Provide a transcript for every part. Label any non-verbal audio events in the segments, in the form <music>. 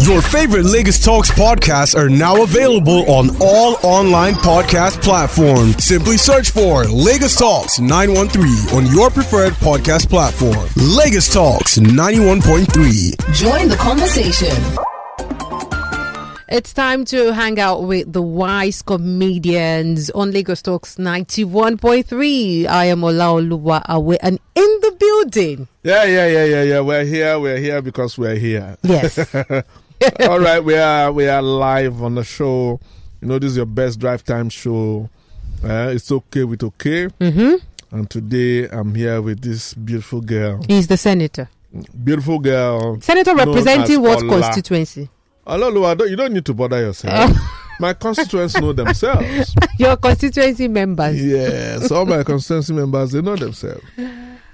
Your favorite Lagos Talks podcasts are now available on all online podcast platforms. Simply search for Lagos Talks 913 on your preferred podcast platform. Lagos Talks 91.3. Join the conversation. It's time to hang out with the wise comedians on Lagos Talks 91.3. I am Olaoluwa Awe and in the building. Yeah, yeah, yeah, yeah, yeah. We're here. We're here because we're here. Yes. <laughs> <laughs> All right, we are we are live on the show. You know, this is your best drive time show. Uh, it's okay with okay. mm-hmm. And today I'm here with this beautiful girl. He's the senator. Beautiful girl. Senator representing what Ola. constituency? Ololuwa, don't- you don't need to bother yourself. my constituents know themselves. <laughs> Your constituency members. Yes, all my constituency members they know themselves. You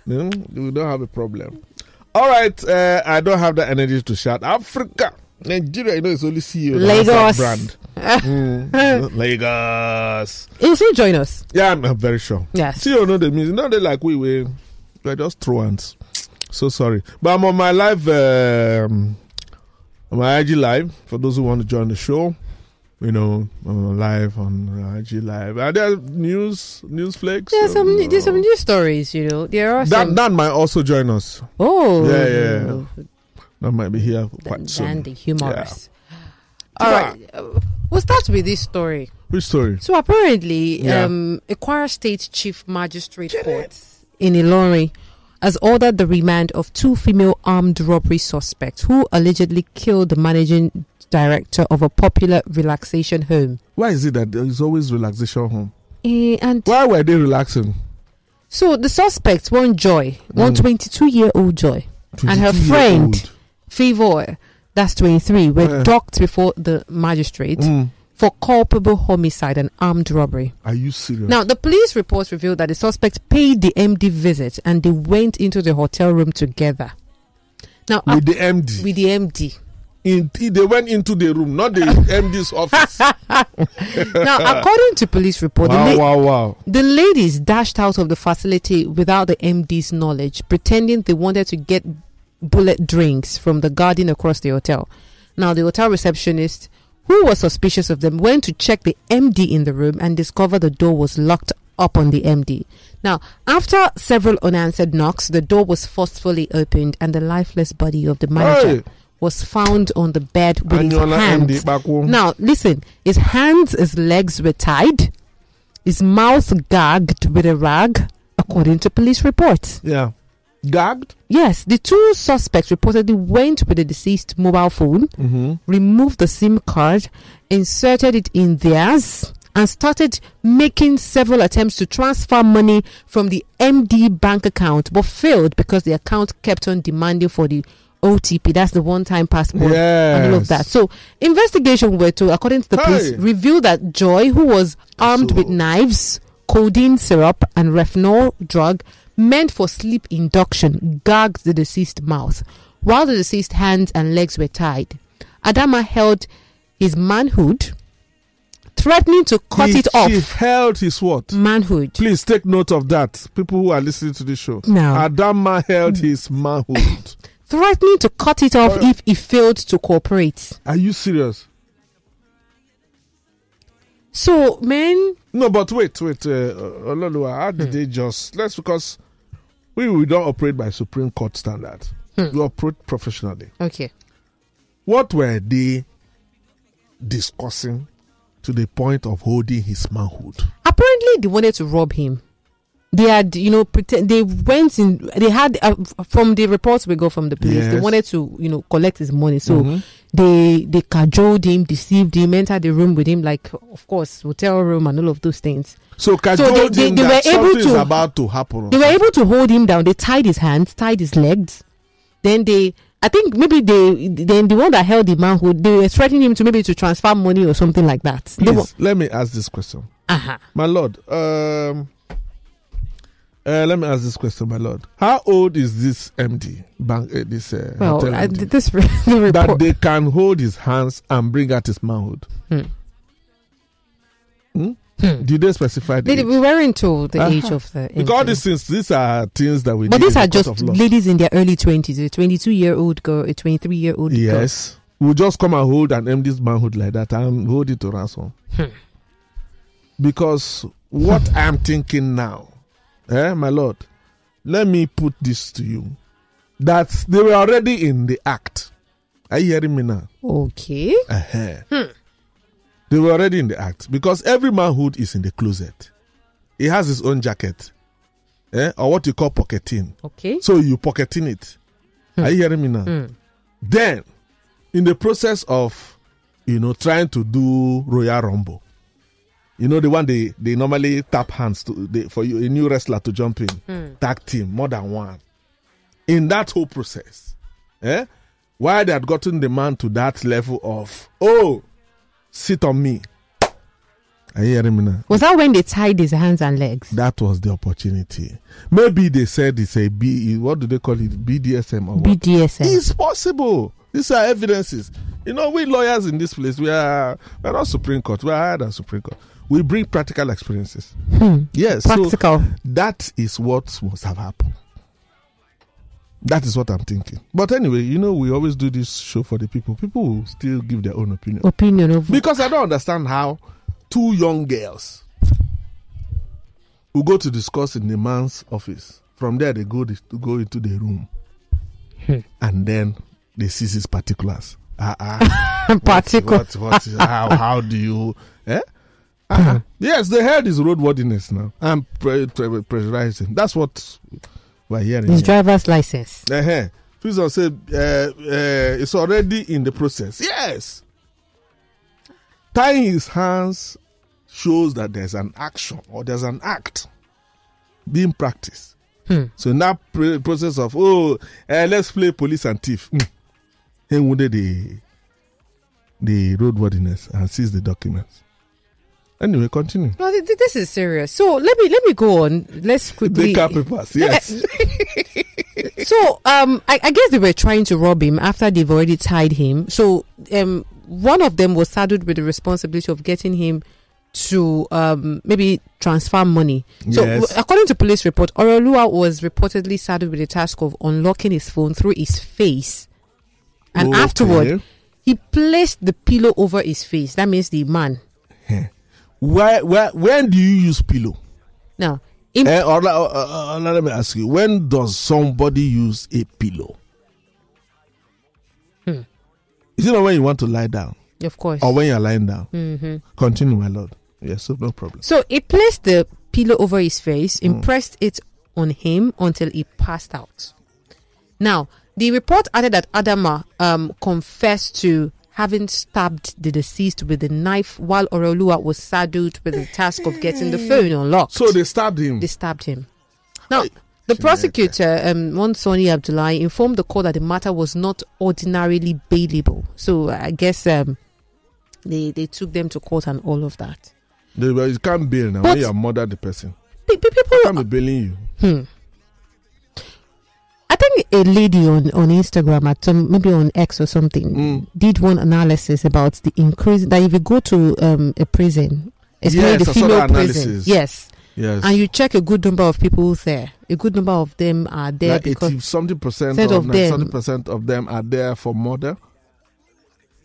know, we don't have a problem. All right, uh, I don't have the energy to shout Africa. Nigeria, you know, it's only CEO. Lagos. brand. <laughs> Mm, Lagos. He'll soon join us. Yeah, I'm, I'm very sure. Yes. CEO know the music. No, they like we we we're just truants. So sorry, but I'm on my live, um, on my IG live. For those who want to join the show, you know, on live on IG live. Are there news news flakes? There's some, there's some news stories, you know. There are that some. that might also join us. oh. Yeah, yeah. That might be here quite soon. And the humorous. All right. uh, We'll start with this story. Which story? So apparently, Yeah. um, a Kwara State Chief Magistrate Court in Ilorin has ordered the remand of two female armed robbery suspects who allegedly killed the managing director of a popular relaxation home. Why is it that there is always relaxation home? Eh, and Why were they relaxing? so the suspects, one Joy, one Mm. 22 year old Joy, and her friend, old. Favor, that's 23, were Yeah. docked before the magistrate Mm. for culpable homicide and armed robbery. Are you serious? Now, the police reports revealed that the suspect paid the MD visit and they went into the hotel room together. Now, with uh, the MD. with the MD. in, they went into the room, not the <laughs> MD's office. <laughs> Now, according to police report, the, wow, la- wow, wow. the ladies dashed out of the facility without the MD's knowledge, pretending they wanted to get bullet drinks from the garden across the hotel. Now, the hotel receptionist, who was suspicious of them, went to check the MD in the room and discovered the door was locked up on the MD. Now, after several unanswered knocks, the door was forcefully opened and the lifeless body of the manager Hey. was found on the bed with his hands. MD back home. Now, listen, his hands, his legs were tied, his mouth gagged with a rag, according to police reports. Yeah. Gagged? Yes, the two suspects reportedly went with the deceased mobile phone, Mm-hmm. removed the SIM card, inserted it in theirs, and started making several attempts to transfer money from the MD bank account, but failed because the account kept on demanding for the OTP. That's the one-time passport and all of that. So, investigation were to, according to the police, Hey. revealed that Joy, who was armed with knives, codeine syrup, and Refnol drug meant for sleep induction, gagged the deceased mouth, while the deceased hands and legs were tied. Adama held his manhood, threatening to cut He- it off. She held his what? Manhood. Please take note of that. People who are listening to this show. No. Adama held his manhood. <laughs> Threatening to cut it off Uh, if he failed to cooperate. Are you serious? So, men, No, but wait, wait, uh, Ololuwa, how Hmm. did they just let's because we we don't operate by Supreme Court standards. Hmm. We operate professionally. okay. What were they discussing to the point of holding his manhood? apparently they wanted to rob him they had you know pretend they went in they had uh, from the reports we got from the police they wanted to you know collect his money so Mhm. They they cajoled him deceived him entered the room with him like of course hotel room and all of those things So cajoled they- they- they that were able to- about to happen. they were able to hold him down they tied his hands tied his legs then they I think maybe they then the one that held the manhood they were threatening him to maybe to transfer money or something like that. Please, were- let me ask this question, uh-huh. my lord. Um, uh, let me ask this question, my lord. How old is this MD bank? Uh, this uh, Well, this re- <laughs> the that they can hold his hands and bring out his manhood. Hmm. Hmm? Hmm. Did they specify the They, we weren't told the Uh-huh. age of the. Because all these things, these are things that we. but these are just ladies in their early twenties. A twenty-two year old girl, a twenty-three year old girl. Yes. We will just come and hold an empty manhood like that and hold it to ransom. because what I'm thinking now, eh, my lord, let me put this to you that they were already in the act. Are you hearing me now? Okay. Uh-huh. They were already in the act because every manhood is in the closet. He has his own jacket, eh, or what you call pocketing. Okay. So you pocketing it. Are you hearing me now? Then, in the process of, you know, trying to do Royal Rumble, you know, the one they, they normally tap hands to they, for you, a new wrestler to jump in, tag team, more than one. In that whole process, eh, why they had gotten the man to that level of, oh, sit on me. Are you hearing me now? Was that when they tied his hands and legs? That was the opportunity. Maybe they said it's a B. What do they call it? BDSM or what? BDSM. It's possible. These are evidences. You know, we lawyers in this place, we are we're not Supreme Court. We are higher than Supreme Court. We bring practical experiences. Yes, so Practical. that is what must have happened. That is what I'm thinking. But anyway, you know, we always do this show for the people. People will still give their own opinion. Opinion of Because I don't understand how two young girls will go to discuss in the man's office. From there, they go to go into the room, and then they see his particulars. Ah, ah. <laughs> particle. What, what, is- how, how do you? Eh? Uh-huh. <laughs> Yes, they heard his roadworthiness now. I'm pre- pre- pressurizing. That's what we're hearing. His here. driver's license. Uh-huh. Prison said uh, uh, it's already in the process. Yes. Tying his hands shows that there's an action or there's an act being practiced. Hmm. So in that pr- process of oh, uh, let's play police and thief, mm. he wounded the the roadworthiness and seize the documents. Anyway, continue. No, th- th- this is serious. So let me let me go on. Let's The quickly. car papers, yes. <laughs> So um, I, I guess they were trying to rob him after they've already tied him. So um, one of them was saddled with the responsibility of getting him to um maybe transfer money. So Yes. w- according to police report, Orolua was reportedly saddled with the task of unlocking his phone through his face, and Okay. afterward he placed the pillow over his face. That means the man. Where, where, when do you use pillow? No. in, Eh, or, or, or- let me ask you, when does somebody use a pillow? Hmm. Is it not when you want to lie down of course. or when you're lying down? hmm Continue, my lord. Yes, no problem. So he placed the pillow over his face, Hmm. impressed it on him until he passed out. Now, the report added that Adama um, confessed to having stabbed the deceased with a knife while Orolua was saddled with the task of getting the phone unlocked. So they stabbed him. they stabbed him. Now, Aye. the prosecutor, um, Monsoni Abdullahi, informed the court that the matter was not ordinarily bailable. So I guess um, they they took them to court and all of that. They, well, you can't bail now But- when you have murdered the person. Pe- pe- People can't be bailing you. Hmm. I think a lady on, on Instagram at some maybe on X or something Mm. did one analysis about the increase that if you go to um, a prison, especially Yes, the female prison, yes, Yes. and you check a good number of people there, a good number of them are there like because 80 something percent or of them- something percent of them are there for murder.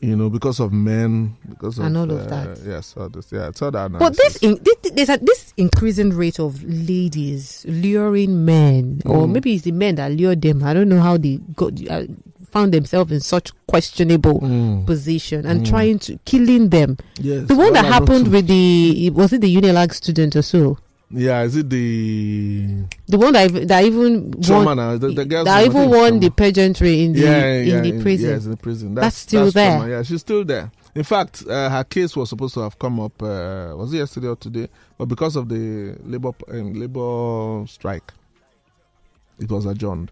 You know, because of men, because of And all of uh, that. Yes, all this, yeah, I saw that. But this, in, this there's a, this increasing rate of ladies luring men, or Mm. maybe it's the men that lure them. I don't know how they got uh, found themselves in such questionable Mm. position and Mm. trying to killing them. Yes, The one that happened with the was it the Unilag student or so? Yeah, is it the The one that that even won now? The, the that even won the pageantry in the yeah, yeah, in the prison. Yes, in the prison. That's still there. trauma. Yeah, she's still there. In fact, uh, her case was supposed to have come up. Uh, was it yesterday or today? But because of the labor um, labor strike, it was adjourned.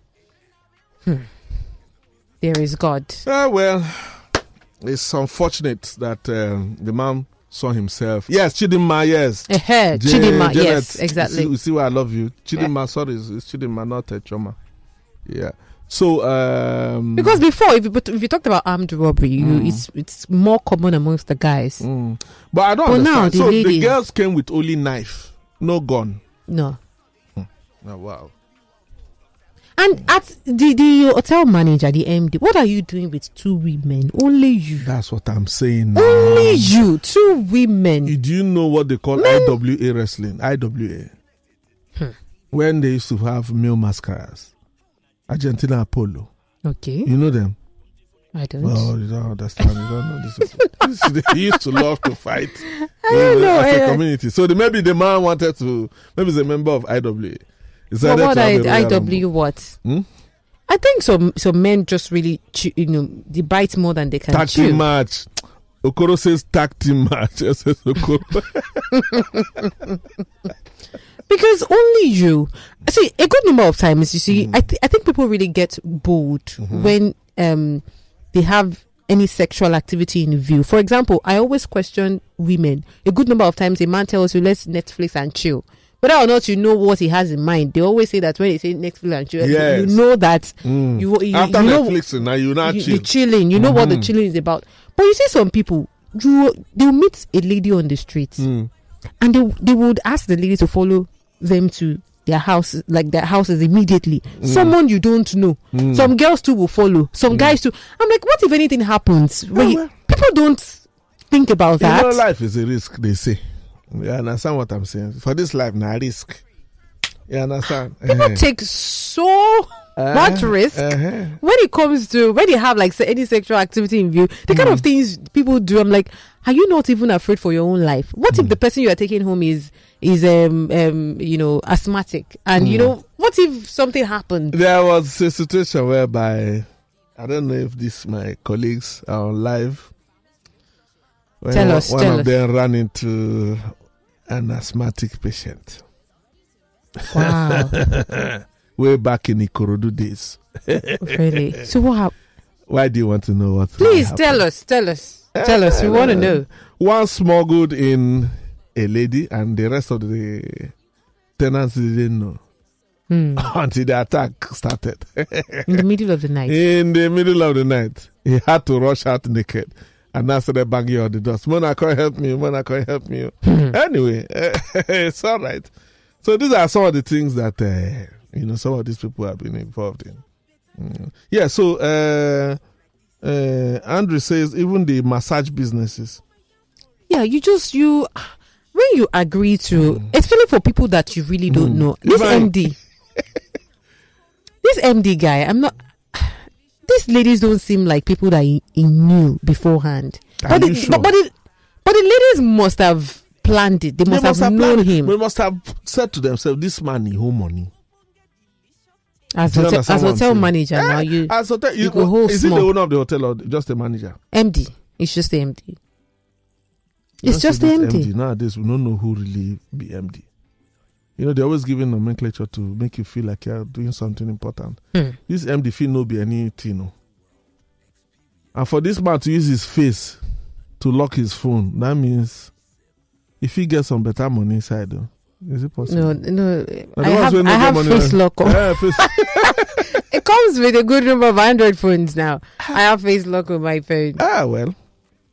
There is God. Uh, well, it's unfortunate that um, the man saw himself. Yes, Chidinma. Yes, Eh, Ja- Chidinma, Janet, yes, exactly. see, you see why I love you, Chidinma. Sorry, it's, Chidinma, not Choma. Yeah. So um, Because before, if you put, if you talked about armed robbery, you, Mm. it's it's more common amongst the guys. Mm. But I don't But now understand. the so the girls came with only knife, no gun. No, Oh, wow. And at the the hotel manager, the MD, what are you doing with two women? Only you. That's what I'm saying. now. Only you. Two women. You- Do you know what they call IWA wrestling? IWA. Hmm. When they used to have male mascaras. Argentina Apollo. Okay. You know them? I don't. Oh, you don't understand. You don't know this. <laughs> this <laughs> they used to love to fight. I don't know. As a eh, community. So the, maybe the man wanted to, maybe he's a member of IWA. He But decided what I, have a Royal IW what? Hmm? I think some some men just really chew, you know they bite more than they can Tag chew. team match. Okoro says tag team match. <laughs> Yes, yes, Okoro. <laughs> because only you see a good number of times you Mm. see I, th- I think people really get bored Mm-hmm. when um they have any sexual activity in view for example i always question women a good number of times a man tells you let's netflix and chill whether or not you know what he has in mind they always say that when they say netflix and chill Yes. you know that Mm. you, you, After you know Netflix, now you not you, chill. you're chilling you know what the Mhm. chilling is about but you see some people you they'll meet a lady on the street Mm. and they they would ask the lady to follow them to their house like their houses immediately someone you don't know Mm. some girls too will follow some guys too i'm like what if anything happens Oh, well. people don't think about You that know, life is a risk, they say. You understand what I'm saying? For this life, now risk. You understand? people Eh. take so Uh-huh, much risk uh-huh. when it comes to when they have like say, any sexual activity in view the kind Mm. of things people do i'm like are you not even afraid for your own life what Mm. if the person you are taking home is is um um you know asthmatic and you Mm. know what if something happened There was a situation whereby I don't know if this my colleagues are live. When Tell one, us, One tell of us. them ran into an asthmatic patient wow <laughs> way back in Ikorodu days. really so what happened Why do you want to know what? please tell us tell us eh, tell us we eh, want to eh. know One smuggled in a lady, and the rest of the tenants didn't know Hmm. <laughs> until the attack started. in the middle of the night In the middle of the night, he had to rush out naked. And now started banging on the doors. Mona, come help me. Mona, come help me. Hmm. anyway, <laughs> it's all right. So these are some of the things that uh, you know some of these people have been involved in. Mm. Yeah. So uh, uh, Andrew says even the massage businesses. yeah you just you when you agree to especially for people that you really don't Mm. know this md <laughs> this md guy i'm not these ladies don't seem like people that he, he knew beforehand Are but, the, sure? but, but, the, but the ladies must have planned it they must, have, known him They must have said to themselves, "This man need home money." as hotel, as understand what I'm hotel saying? manager Eh, now you As hotel, you, you go hold is it the owner of the hotel or just a manager? md it's just the md it's just you the get md Nowadays, we don't know who really be MD. You know, they're always giving nomenclature to make you feel like you're doing something important. Hmm. This MD no be anything. No. And for this man to use his face to lock his phone, that means if he gets some better money inside, though, is it possible? no no i have, no I have face lock on. <laughs> Yeah, face. <laughs> It comes with a good number of Android phones now. I have face lock on my phone. ah, well,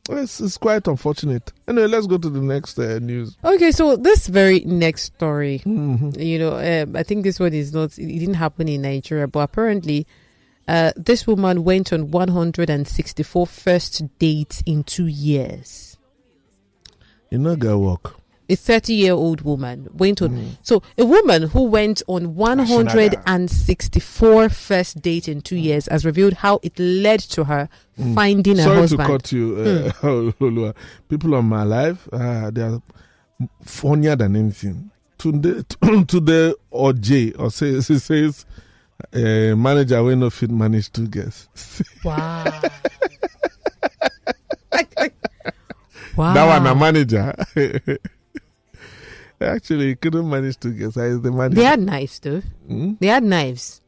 it's, it's quite unfortunate. Anyway, let's go to the next uh, news. Okay, so this very next story, Mhm. you know, um, I think this one is not, it didn't happen in Nigeria, but apparently uh, this woman went on 164 first dates in two years. You know, girl work. A 30 year old woman went on. Mm. So, a woman who went on 164 first date in two years has revealed how it led to her Mm. finding her Sorry husband. to cut you, uh, <laughs> Olua. People on my life, uh, they are funnier than anything. Today, today or Jay or say she says, uh, manager will not fit manage two guests. Wow. <laughs> wow. That one a manager. <laughs> <laughs> Actually, he couldn't manage to guests. I the manager. They had knives, though. Hmm? They had knives.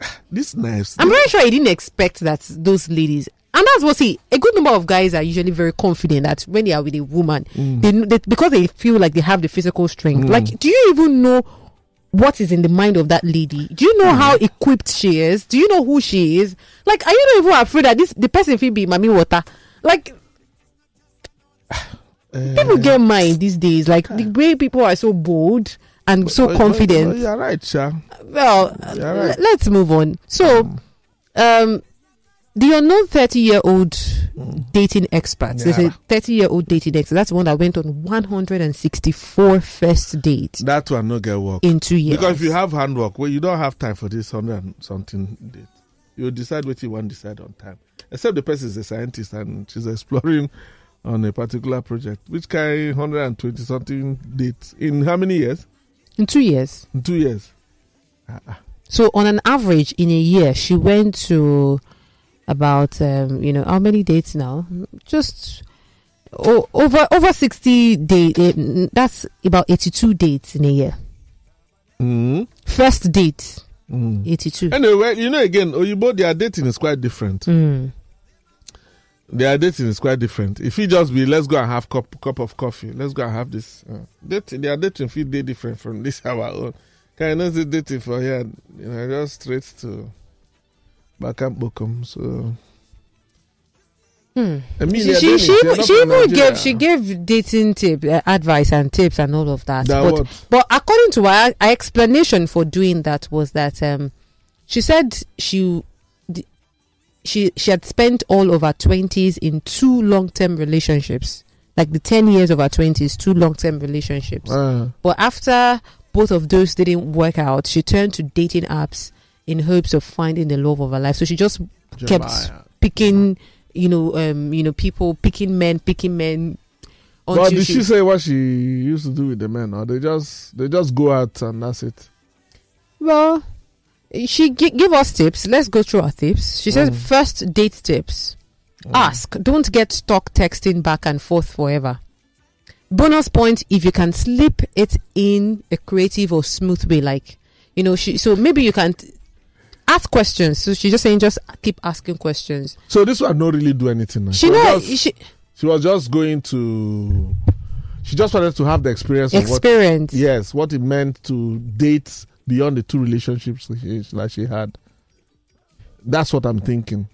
<sighs> These knives. I'm very sure he didn't expect that those ladies. And that's what see. A good number of guys are usually very confident that when they are with a woman, Mm. they, they because they feel like they have the physical strength. Mm. Like, do you even know what is in the mind of that lady? Do you Mm. know how equipped she is? Do you know who she is? Like, are you not even afraid that this the person will be Mami Wata? Like, Uh, people get mind these days. Like the way people are so bold and so But- but- confident. but You're right, Sha. Well, right. let's move on. So, um, the unknown 30 year old dating expert. There's Yeah. a 30 year old dating expert. That's the one that went on 164 first dates That one no get work. in two years. Because if you have handwork, well, you don't have time for this hundred and something date. You decide what you want to decide on time. Except the person is a scientist and she's exploring on a particular project. Which and twenty something dates in how many years? in two years. In two years. So, on an average, in a year, she went to about, um, you know, how many dates now? Just o- over over 60 dates. That's about 82 dates in a year. Mm. First date, Mm. 82. Anyway, you know, again, Oyibo, their dating is quite different. Mm. Their dating is quite different. If you just be, let's go and have cup cup of coffee. Let's go and have this. Uh, dating, their dating feel day different from this <laughs> our own. Can I know the dating for here? You know, just straight to back and bookum. So Hmm. Mean, She, she, she, even, she even Nigeria. gave she gave dating tip uh, advice and tips and all of that. That but but according to her, her explanation for doing that was that um she said she she she had spent all of her twenties in two long term relationships, like the ten years of her twenties, two long term relationships. Uh, But after both of those didn't work out, she turned to dating apps in hopes of finding the love of her life. So she just kept picking, you know, um, you know, people picking men, picking men. But did she say what she used to do with the men, or they just they just go out and that's it? well, she gi- give us tips. Let's go through our tips. She says Mm. first date tips: ask, don't get stuck texting back and forth forever. Bonus point if you can slip it in a creative or smooth way, like you know, she. So maybe you can. t- Ask questions. So she's just saying, just keep asking questions. So this one not really do anything. now. She was know just- she She was just going to. She just wanted to have the experience what. experience. Yes, what it meant to date beyond the two relationships that she, that she had. That's what I'm thinking.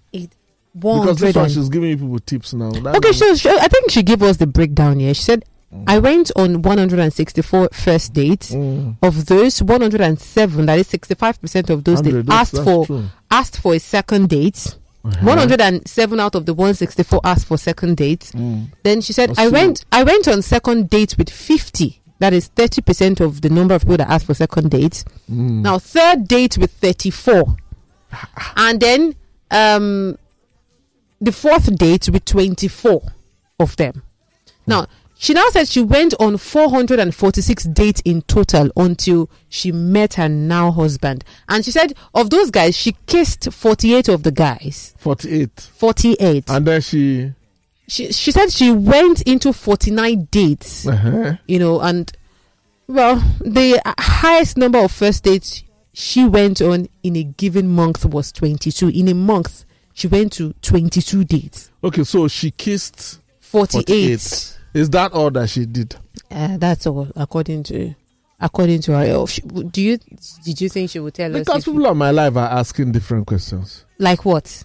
One Because this one, she's giving people tips now. That's Okay, so she, I think she gave us the breakdown here. She said, I went on 164 first dates. Mm. Of those, 107, that is 65% of those, they asked for true. asked for a second date. Uh-huh. 107 out of the 164 asked for second dates. Mm. Then she said, That's I true. went I went on second dates with 50. That is 30% of the number of people that asked for second dates. Mm. Now, third date with 34. <laughs> and then um the fourth date with 24 of them. Now, she now said she went on 446 dates in total until she met her now husband. And she said of those guys, she kissed 48 of the guys. 48. 48. And then she. She, she said she went into 49 dates Uh-huh. you know, and well, the uh, highest number of first dates she went on in a given month was 22. In a month, she went to 22 dates. Okay, so she kissed 48. 48. Is that all that she did? Uh, that's all according to according to her. Oh, she, do you did you think she would tell us Because people on my life are asking different questions. like what?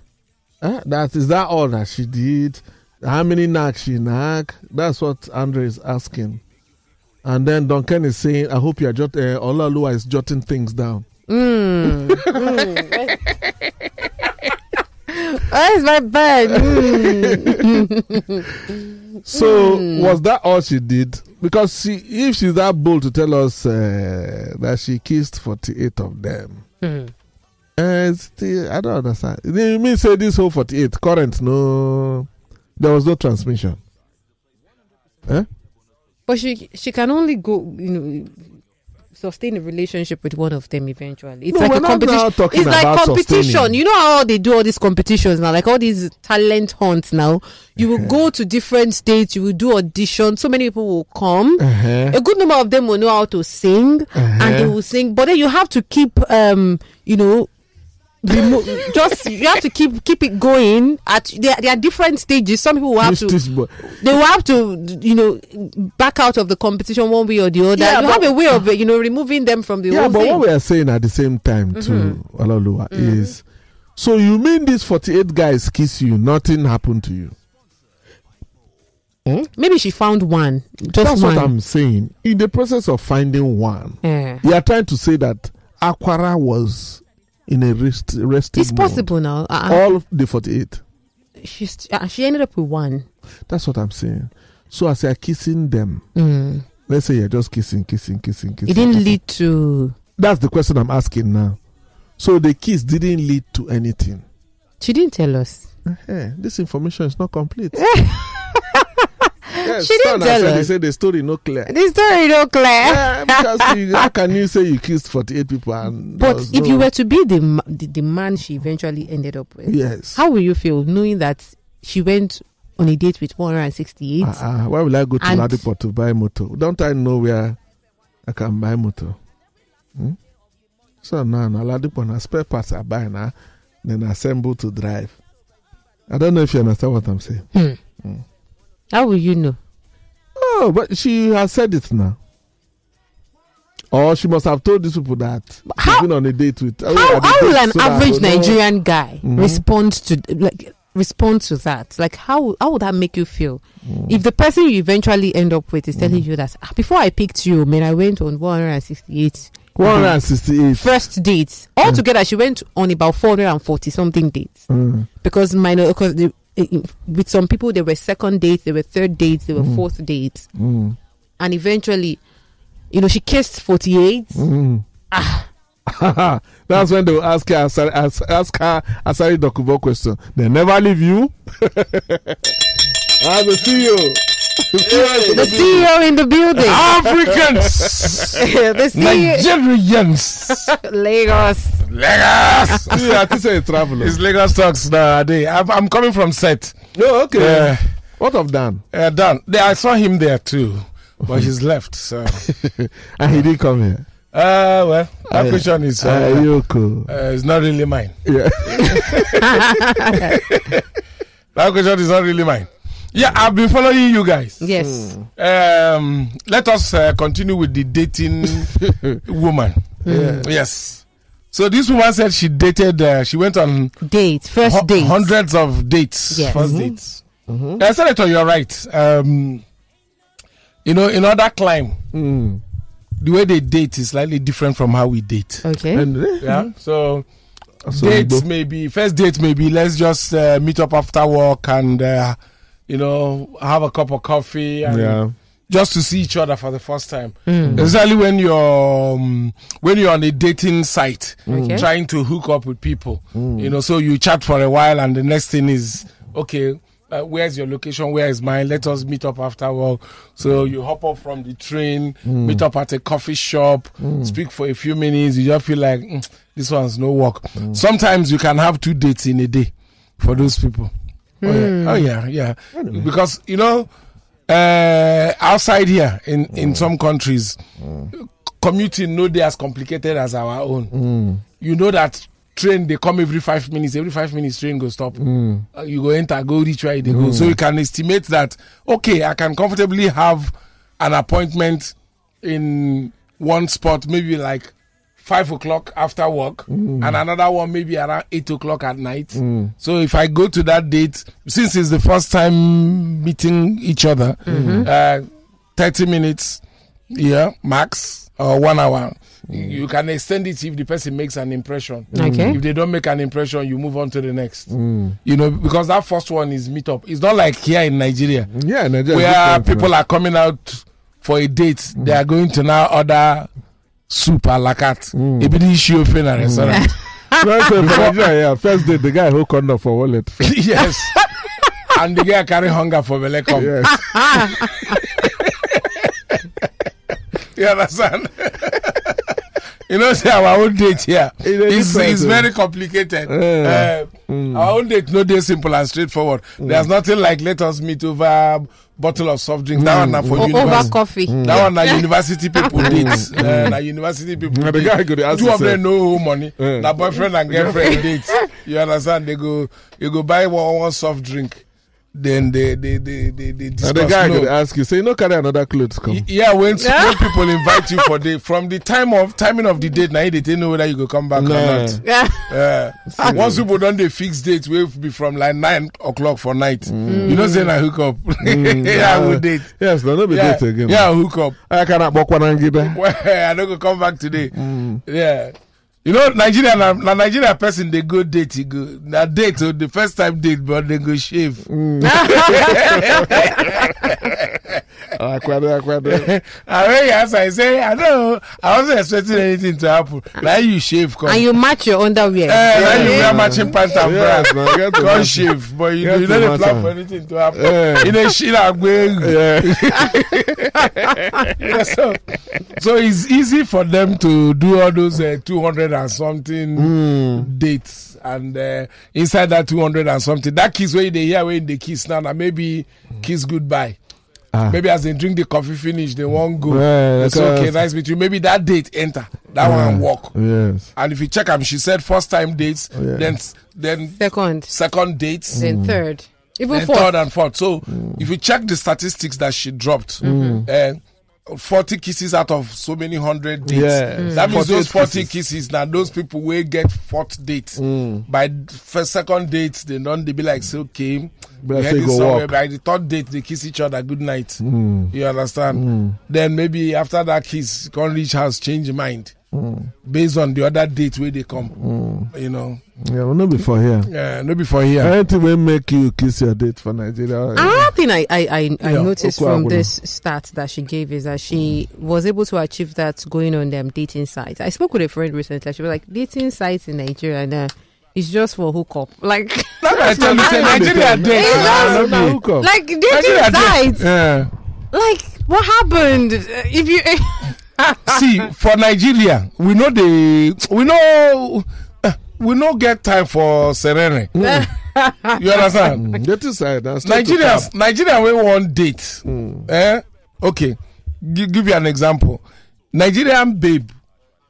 Huh? That is that all that she did? How many knacks she knack? That's what Andre is asking. And then Duncan is saying, "I hope you are jot. Uh, Olalua is jotting things down." Mm. <laughs> mm. <laughs> Where's my bed? Mm. <laughs> So Hmm. was that all she did? Because she, if she's that bold to tell us uh, that she kissed forty-eight of them, Mm. uh, still, I don't understand. You mean say this whole forty-eight current? No, there was no transmission. But she she can only go, you know, sustain a relationship with one of them eventually. It's No, like a competition. It's like competition. sustaining. You know how they do all these competitions now, like all these talent hunts now. You will go to different states, you will do auditions, so many people will come. Uh-huh. A good number of them will know how to sing and they Uh-huh. will sing, but then you have to keep um, you know, remo- just you have to keep keep it going at there, there are different stages. Some people will have to This- this boy. they will have to you know back out of the competition one way or the other Yeah, you but- have a way of you know removing them from the yeah, whole but thing what we are saying at the same time to Mm-hmm. Olalua is, so you mean these forty-eight guys kiss you, nothing happened to you? Maybe she found one, just That's one. what I'm saying. In the process of finding one, Yeah. you are trying to say that Aquara was in a rest, resting It's mode possible now. Uh, all the 48. she's, uh, she ended up with one. That's what I'm saying. So as you're kissing them, Mm. let's say you're just kissing, kissing, kissing, kissing. It didn't kissing. lead to. That's the question I'm asking now. So the kiss didn't lead to anything. She didn't tell us. Eh, this information is not complete. <laughs> yes, She didn't tell said, They us. say the story no clear. The story no clear. Eh, because <laughs> you, how can you say you kissed 48 people and But if no- you were to be the, the the man she eventually ended up with, yes how will you feel knowing that she went on a date with 168? uh-uh. why will I go to Ladipo to buy motor don't I know where I can buy motor hmm? so now na Ladipo na spare parts I buy now then assemble to drive I don't know if you understand what I'm saying Hmm. How will you know? oh but she has said it now or she must have told these people that she's how- been on a date with oh, How, how will an so average will know- Nigerian guy Mhm. respond to like respond to that? Like how how would that make you feel? Mm. If the person you eventually end up with is telling you that "Ah, before I picked you, man, I went on 168 168 first dates. Altogether, she went on about 440 something dates Mm. because minor because the, with some people there were second dates, there were third dates, there were Mhm. fourth dates, Mm. and eventually, you know, she kissed 48. Mm. Ah. <laughs> That's when they will ask her, ask, ask, ask her Asari Dokubo question. They never leave you. <laughs> I will see The CEO The CEO in the building. Africans, <laughs> the CEO, Nigerians, Lagos. Lagos. <laughs> Yeah, I think say a traveler. It's Lagos talks nowadays. I'm, I'm coming from set. Oh, okay. Yeah, What of Dan? uh, Dan. There, I saw him there too, but he's <laughs> left. So, And he didn't come here. uh, well, that Uh, question is Uh, uh, Yoko. uh, is not really mine. Yeah. That question is not really mine. Yeah, I've been following you guys. Yes. Um, let us uh, continue with the dating <laughs> woman. Yeah. Yes. So this woman said she dated. Uh, she went on dates, First hu- date. hundreds of dates. Yes. First Mhm. dates. Uh, Senator, you're right. Um, you know, in other climb, Mm. the way they date is slightly different from how we date. Okay. And, Yeah. So so dates maybe first date maybe let's just uh, meet up after work and uh, you know have a cup of coffee and Yeah. just to see each other for the first time. Mm. Especially when you're um, when you're on a dating site, Okay. trying to hook up with people. Mm. You know, so you chat for a while, and the next thing is okay. Uh, where's your location? Where is mine? Let us meet up after work. So you hop up from the train, Mm. meet up at a coffee shop, speak for a few minutes. You just feel like "Mm, this one's no work. Mm. Sometimes you can have two dates in a day for those people. Oh, Hmm. yeah. oh yeah, yeah. Because you know, uh, outside here in in some countries, commuting no day as complicated as our own. Mm. You know that train they come every five minutes. Every five minutes train go stop. Mm. Uh, you go enter, go reach where they go. So you can estimate that okay, I can comfortably have an appointment in one spot, maybe like five o'clock after work, and another one maybe around eight o'clock at night. Mm. So if I go to that date, since it's the first time meeting each other, uh, thirty minutes, yeah, max or one hour. You can extend it if the person makes an impression. Okay. If they don't make an impression, you move on to the next. Mm. You know, because that first one is meet up. It's not like here in Nigeria Yeah, Nigeria. where people are coming out for a date. They are going to now order soup a la carte. Mm. Ebidi Ishiofe in a restaurant. <laughs> So for Nigeria, yeah. First day, the guy who condom for wallet. <laughs> yes. and the guy carry hunger for belle come. yes. <laughs> You understand? You know, say our own date here It is is different, is oh. very complicated. Uh, Mm. Our own date no day simple and straightforward. There's nothing like let us meet over bottle of soft drink. That one na for O- over university. coffee. That one na university <laughs> people date. Uh, na university people Mm, the guy ask Two of them no money. Yeah. Na boyfriend and <laughs> girlfriend date. You understand? They go, you go buy one, one soft drink. Then they they they they, they discuss. And the guy no. could ask you, say, you no carry another clothes come. Y- Yeah, when, <laughs> when people invite you for the from the time of timing of the date, now they didn't know whether you go come back Nah. or not. Yeah. Uh, once people done the fixed date, will be from like nine o'clock for night. You know, say I hook up. <laughs> yeah, Uh, we date. Yes, no, no be Yeah, date again. yeah, hook up. I cannot walk one and get there. <laughs> Well, I don't go come back today. Yeah. You know, Nigeria, na, na Nigeria person, they go date, you go. Na date, oh, the first time date, but they go shave. Mm. <laughs> Akwado, akwado. and <laughs> when you answer, I say, I don't I wasn't expecting anything to happen. Like you shave, come. And you match your underwear. Eh, then you wear matching pants and bra. Yes, man, get to Come match. shave, but you, Get you to know they match plan for anything to happen. In a shit, I'm going. <laughs> Yeah. <laughs> Yeah, so, so it's easy for them to do all those uh, 200 and something Hmm. dates and uh, inside that 200 and something that kiss where they hear when they kiss now and maybe kiss goodbye Ah. maybe as they drink the coffee finish they won't go. Yeah, it's okay because- nice meet you. Maybe that date enter. That one walk Yes. and if you check them she said first time dates yeah. then then Second, second dates. Then third, even then fourth. third and fourth. So if you check the statistics that she dropped, uh, 40 kisses out of so many hundred dates. Yeah. Mm. That means those 40 kisses. kisses, now those people will get fourth date. Mm. By first, second date, they don't, they be like, say, okay, But we say heading go somewhere. walk. By the third date, they kiss each other, good night. Mm. You understand? Mm. Then maybe after that kiss, can't reach house, change mind. Based on the other date where they come. You know, Yeah, well, no before here. yeah, no before here. Anything will make you kiss your date for Nigeria. Another thing I, I, I, I Yeah, noticed Okwa from Agbono. this stat that she gave is that she was able to achieve that going on them dating sites. I spoke with a friend recently. She was like, dating sites in Nigeria now is just for hookup. <laughs> Like, That's why I tell you, say Nigeria my dates. It ah, does. no hook up. like dating Nigeria dates. sites. Yeah. Like, what happened? Uh, If you, <laughs> see for nigeria we know the we know uh, we no get time for serene. You understand? Mm, inside. and start to nigerians tap. nigeria wey wan date eh? Okay Gi- give you an example. Nigerian babe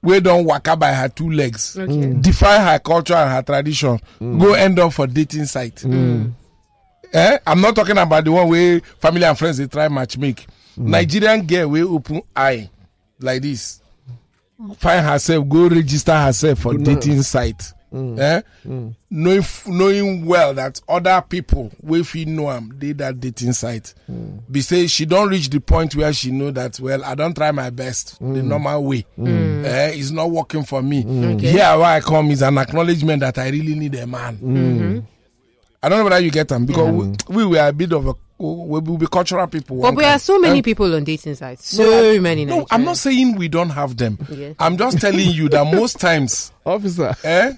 wey don waka by her two legs Okay. defy her culture and her tradition go end up for dating site. Eh? I'm not talking about the one wey family and friends dey try match make nigerian girl wey open eye like this. Find herself go register herself for dating site. Mm. Eh? Mm. Knowing knowing well that other people wey fit know am dey that dating site. Mm. Be say she don reach the point where she know that well i don try my best the normal way. Eh? It's not working for me. Okay. here where i come is an acknowledgement that i really need a man. I don't know whether you get am because we, we were a bit of a we will be cultural people. But one there are so many Eh? people on dating sites. So many. no i'm not saying we don't have them. Yeah. i'm just telling you that most times <laughs> Officer. eh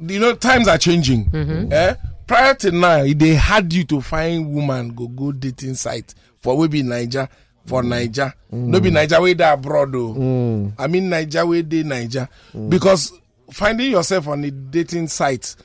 you know times are changing. Eh prior to now they had you to find woman go go dating site for we be naija for naija. No be naija wey dey abroad o i mean naija wey dey naija. Because finding yourself on a dating site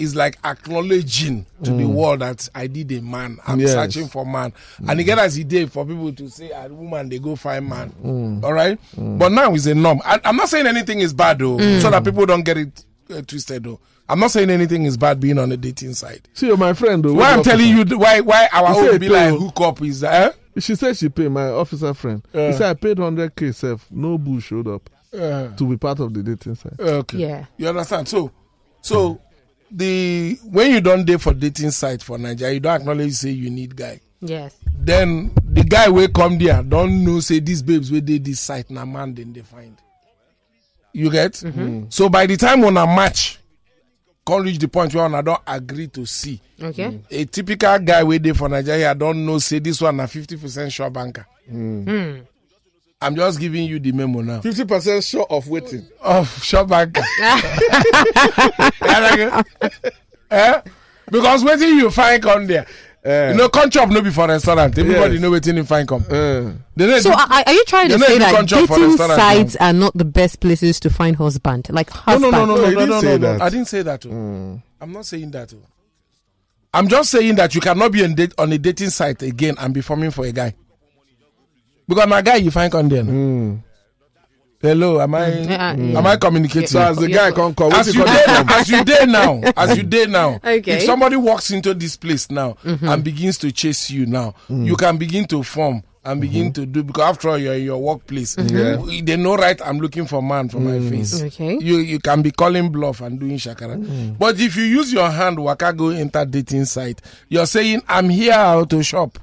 is like acknowledging to the world that i did a man. I'm Yes. searching for man. And e get as e dey for people to say a woman they go find man. All right? But now is a norm. I, i'm not saying anything is bad though so that people don't get it uh, twisted though. I'm not saying anything is bad being on the dating site. See, you're my friend. Though, why i'm telling you th- why why our You say own be like hook up is eh? She said she paid my officer friend. Yeah. He said I paid 100k self. No bull showed up Uh, to be part of the dating site. okay. Yeah. you understand? So so the when you don't date for dating site for nigeria you don't acknowledge say you need guy. Yes. then the guy wey come there don know say these babes wey dey this site na man dem dey find. You get? So by the time una match come reach the point where una don agree to see. Okay. a typical guy wey dey for nigeria don know say this one na fifty percent sure banker i'm just giving you the memo now 50% sure of waiting. of sure banker <laughs> eh? because wetin you find come there Eh. you know come chop no be for restaurant everybody Yes. know wetin him find come. Uh, So do- are, are you trying to say that dating restaurant sites are not the best places to find husband? Like husband. no, no, no, No, no, he no, didn't no, say no, no. I didn't say that. oh. I'm not saying that. oh. I'm just saying that you cannot be on, date, on a dating site again and be forming for a guy. Because my guy, you find on there. mm. Hello, am I Uh, am I communicating? So as the guy can't come, as you he dey come as you dey now as you dey <laughs> now. Okay. if somebody walks into this place now mm-hmm. and begins to chase you now mm. you can begin to form and begin mm-hmm. to do because after all you're in your workplace. Mm-hmm. They know right i'm looking for man for my mm. face. Okay. you you can be calling bluff and doing shakara. But if you use your hand waka go enter dating site. You're saying i'm here to shop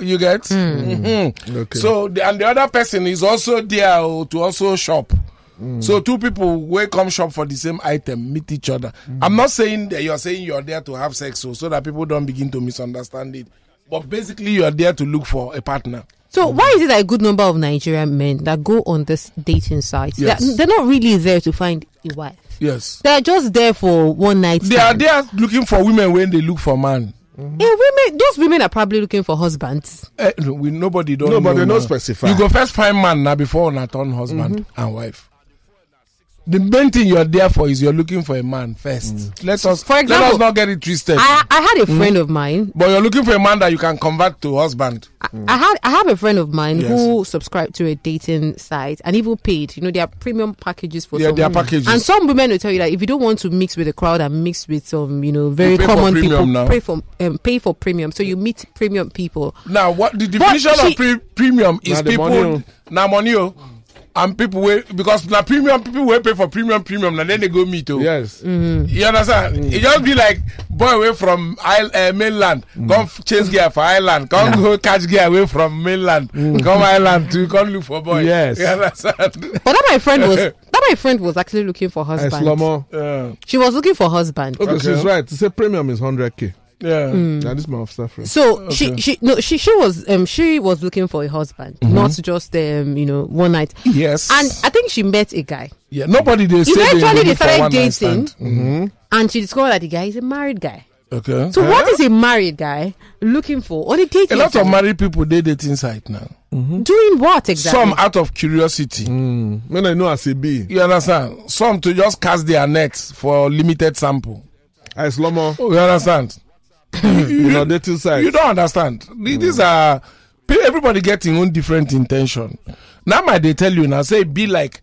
you get? Mhm. Okay. so the, and the other person is also there oh, to also shop. Hmm. So two people wey come shop for the same item meet each other. Hmm. I'm not saying that you're saying you're there to have sex so, so that people don't begin to misunderstand it. But basically you're there to look for a partner. So why is it that a good number of Nigerian men that go on this dating sites, Yes. they're, they're not really there to find a wife. yes. They're just there for one night. they are there looking for women when they look for man Eh, women, those women are probably looking for husbands. eh, no, we, nobody don't No, but they now. no specify. you go first find man now before una turn husband and wife the main thing you're there for is you're looking for a man first let us For let us not get it twisted I, I had a friend of mine. But you're looking for a man that you can convert to husband. I, I had I have a friend of mine Yes. who subscribed to a dating site and even paid. You know, there are premium packages for Yeah, some there are women. packages. And some women will tell you that if you don't want to mix with the crowd and mix with some, you know, very for common people, now. pay for um, pay for premium. So you meet premium people. Now, what the definition she- of pre- premium is people money, now money oh, and people wey because now premium people wey pay for premium premium and then they go meet oh. Yes. Mm-hmm. You understand? Mm. It just be like boy away from isle, uh, mainland, mm. come chase gear for island, come go catch gear away from mainland, mm. come island to come look for boy. Yes. You understand? <laughs> But that my friend was <laughs> that my friend was actually looking for Hey, husband. Slomo. Yeah. She was looking for husband. Okay, Okay. she's right. To say premium is 100k. Yeah. Now this man of suffering. So she she no she she was um she was looking for a husband, not just um you know one night. Yes. And I think she met a guy. yeah, nobody they Eventually, they, they started dating. stand. Mhm. and she discovered that the guy is a married guy. Okay. So what is a married guy looking for on a A lot of married people they dating site now. doing what exactly? Some out of curiosity. Mm. When I know as a B, You understand? Some to just cast their nets for limited sample. I Slomo, You understand? <laughs> you know, the two sides. You don't understand. Th- hmm. These are everybody getting own different intention. Now, might they tell you now? Say be like,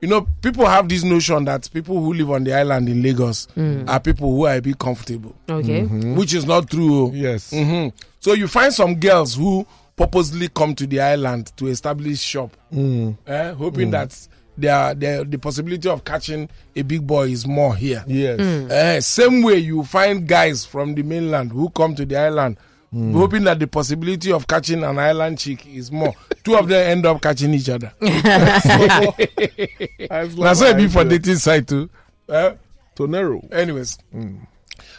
you know, people have this notion that people who live on the island in Lagos hmm. are people who are a bit comfortable, okay. Mm-hmm. which is not true. oh. Yes. Mhm. So you find some girls who purposely come to the island to establish shop, hmm. eh, hoping that their, their the possibility of catching a big boy is more here. Yes. Eh, same way you find guys from the mainland who come to the island hoping that the possibility of catching an island chick is more. Two of them end up catching each other. <laughs> <laughs> That's why it be for dating side too. Eh? Tonero. Anyways,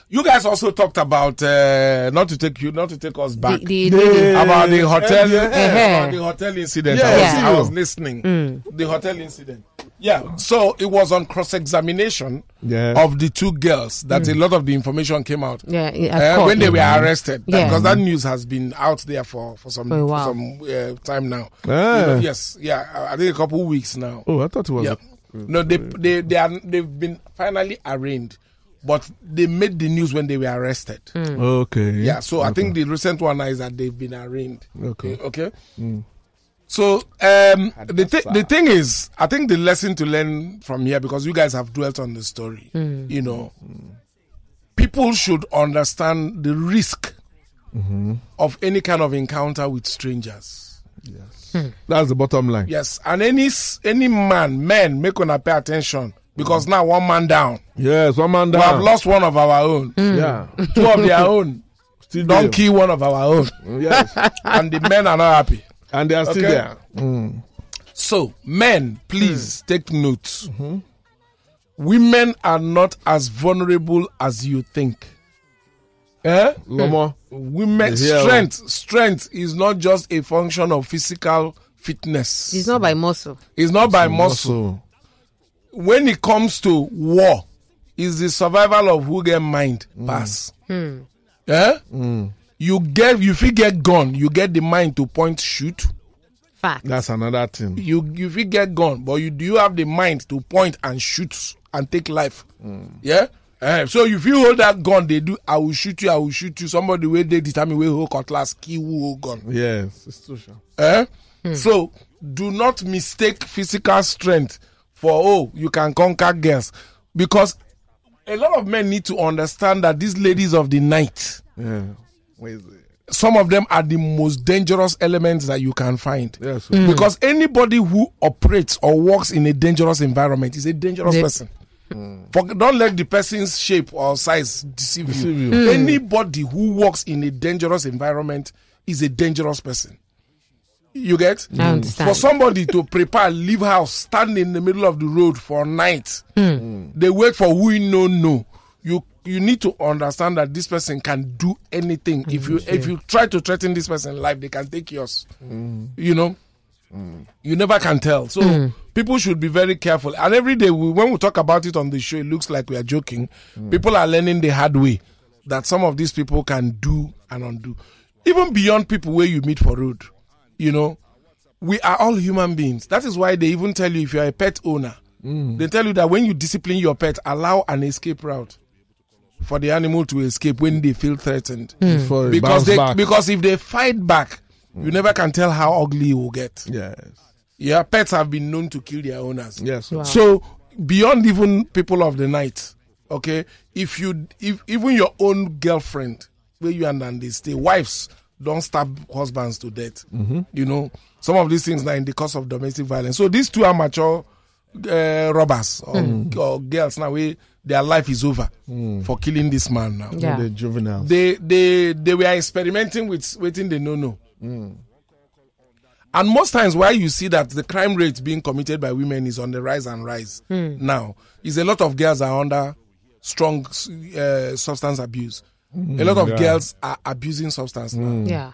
you guys also talked about uh, not to take you, not to take us back. The, the lady. about the hotel, Yeah. about the hotel incident. I, was, Yeah. I was listening. The hotel incident. Yeah. So it was on cross examination Yeah. of the two girls that a lot of the information came out. Yeah, yeah, Uh, when they were arrested, Yeah. because that news has been out there for for some For a some uh, time now. Ah. You know, yes, yeah, I- I think a couple weeks now. Oh, I thought it was. Yeah. No, they they they are they've been finally arraigned, but they made the news when they were arrested. Okay. Yeah, so I think the recent one is that they've been arraigned. Okay. Hmm, okay. Hmm. So um, the th- the thing is, I think the lesson to learn from here because you guys have dwelt on the story. You know, people should understand the risk mm-hmm. of any kind of encounter with strangers. Yes, that's the bottom line. Yes, and any any man, men, make una pay attention because now one man down. Yes, one man down. We have lost one of our own. Mm. Yeah. <laughs> Two of their own. Still Don't kill one of our own. Mm, yes. <laughs> and the men are not happy. And they are still Okay. there. Mm. So, men, please mm. take note. Mm-hmm. Women are not as vulnerable as you think. Eh? Lomo. Women strength strength is not just a function of physical fitness. It's not by muscle. It's not by muscle. Also. When it comes to war, is the survival of who get mind pass. Eh? You get you fit get gun, you get the mind to point shoot. Fact. That's another thing. you if you fit get gun but you do you have the mind to point and shoot and take life yeah Eh, so if you hold that gun, they do. I will shoot you. I will shoot you. Somebody where they determine where hold cutlass, kill who hold gun. Yes, it's too sharp. Eh? So do not mistake physical strength for oh you can conquer girls because a lot of men need to understand that these ladies of the night, Yeah. Where is it? some of them are the most dangerous elements that you can find. Yes. Mm. Because anybody who operates or works in a dangerous environment is a dangerous They- person. Mm. For, don't let the person's shape or size deceive, Deceive you. you. Anybody who works in a dangerous environment is a dangerous person. You get? I mm. understand. For somebody to prepare, leave house, stand in the middle of the road for night, hmm. mm. they wait for who you know know. You you need to understand that this person can do anything. If you if you try to threaten this person life, they can take yours. Hmm. You know, you never can tell. So hmm. people should be very careful. And every day we, when we talk about it on the show, it looks like we are joking. People are learning the hard way that some of these people can do and undo. Even beyond people where you meet for road, you know, we are all human beings. That is why they even tell you if you are a pet owner, mm. they tell you that when you discipline your pet, allow an escape route for the animal to escape when they feel threatened. Mm. Before Because they back. because if they fight back, mm. you never can tell how ugly you will get. yes. Yeah, pets have been known to kill their owners. Yes. Wow. So beyond even people of the night, okay, if you if even your own girlfriend where you and and they stay, wives don't stab husbands to death. Mm-hmm. You know, some of these things are in the cause of domestic violence. So these two amateur uh, robbers or, mm. or girls now, we, their life is over mm. for killing this man now. Yeah. The juveniles. They they they were experimenting with waiting the no no. Mm. And most times, why you see that the crime rate being committed by women is on the rise and rise now is a lot of girls are under strong uh, substance abuse. A lot of mm, yeah. girls are abusing substance now. Mm. Yeah.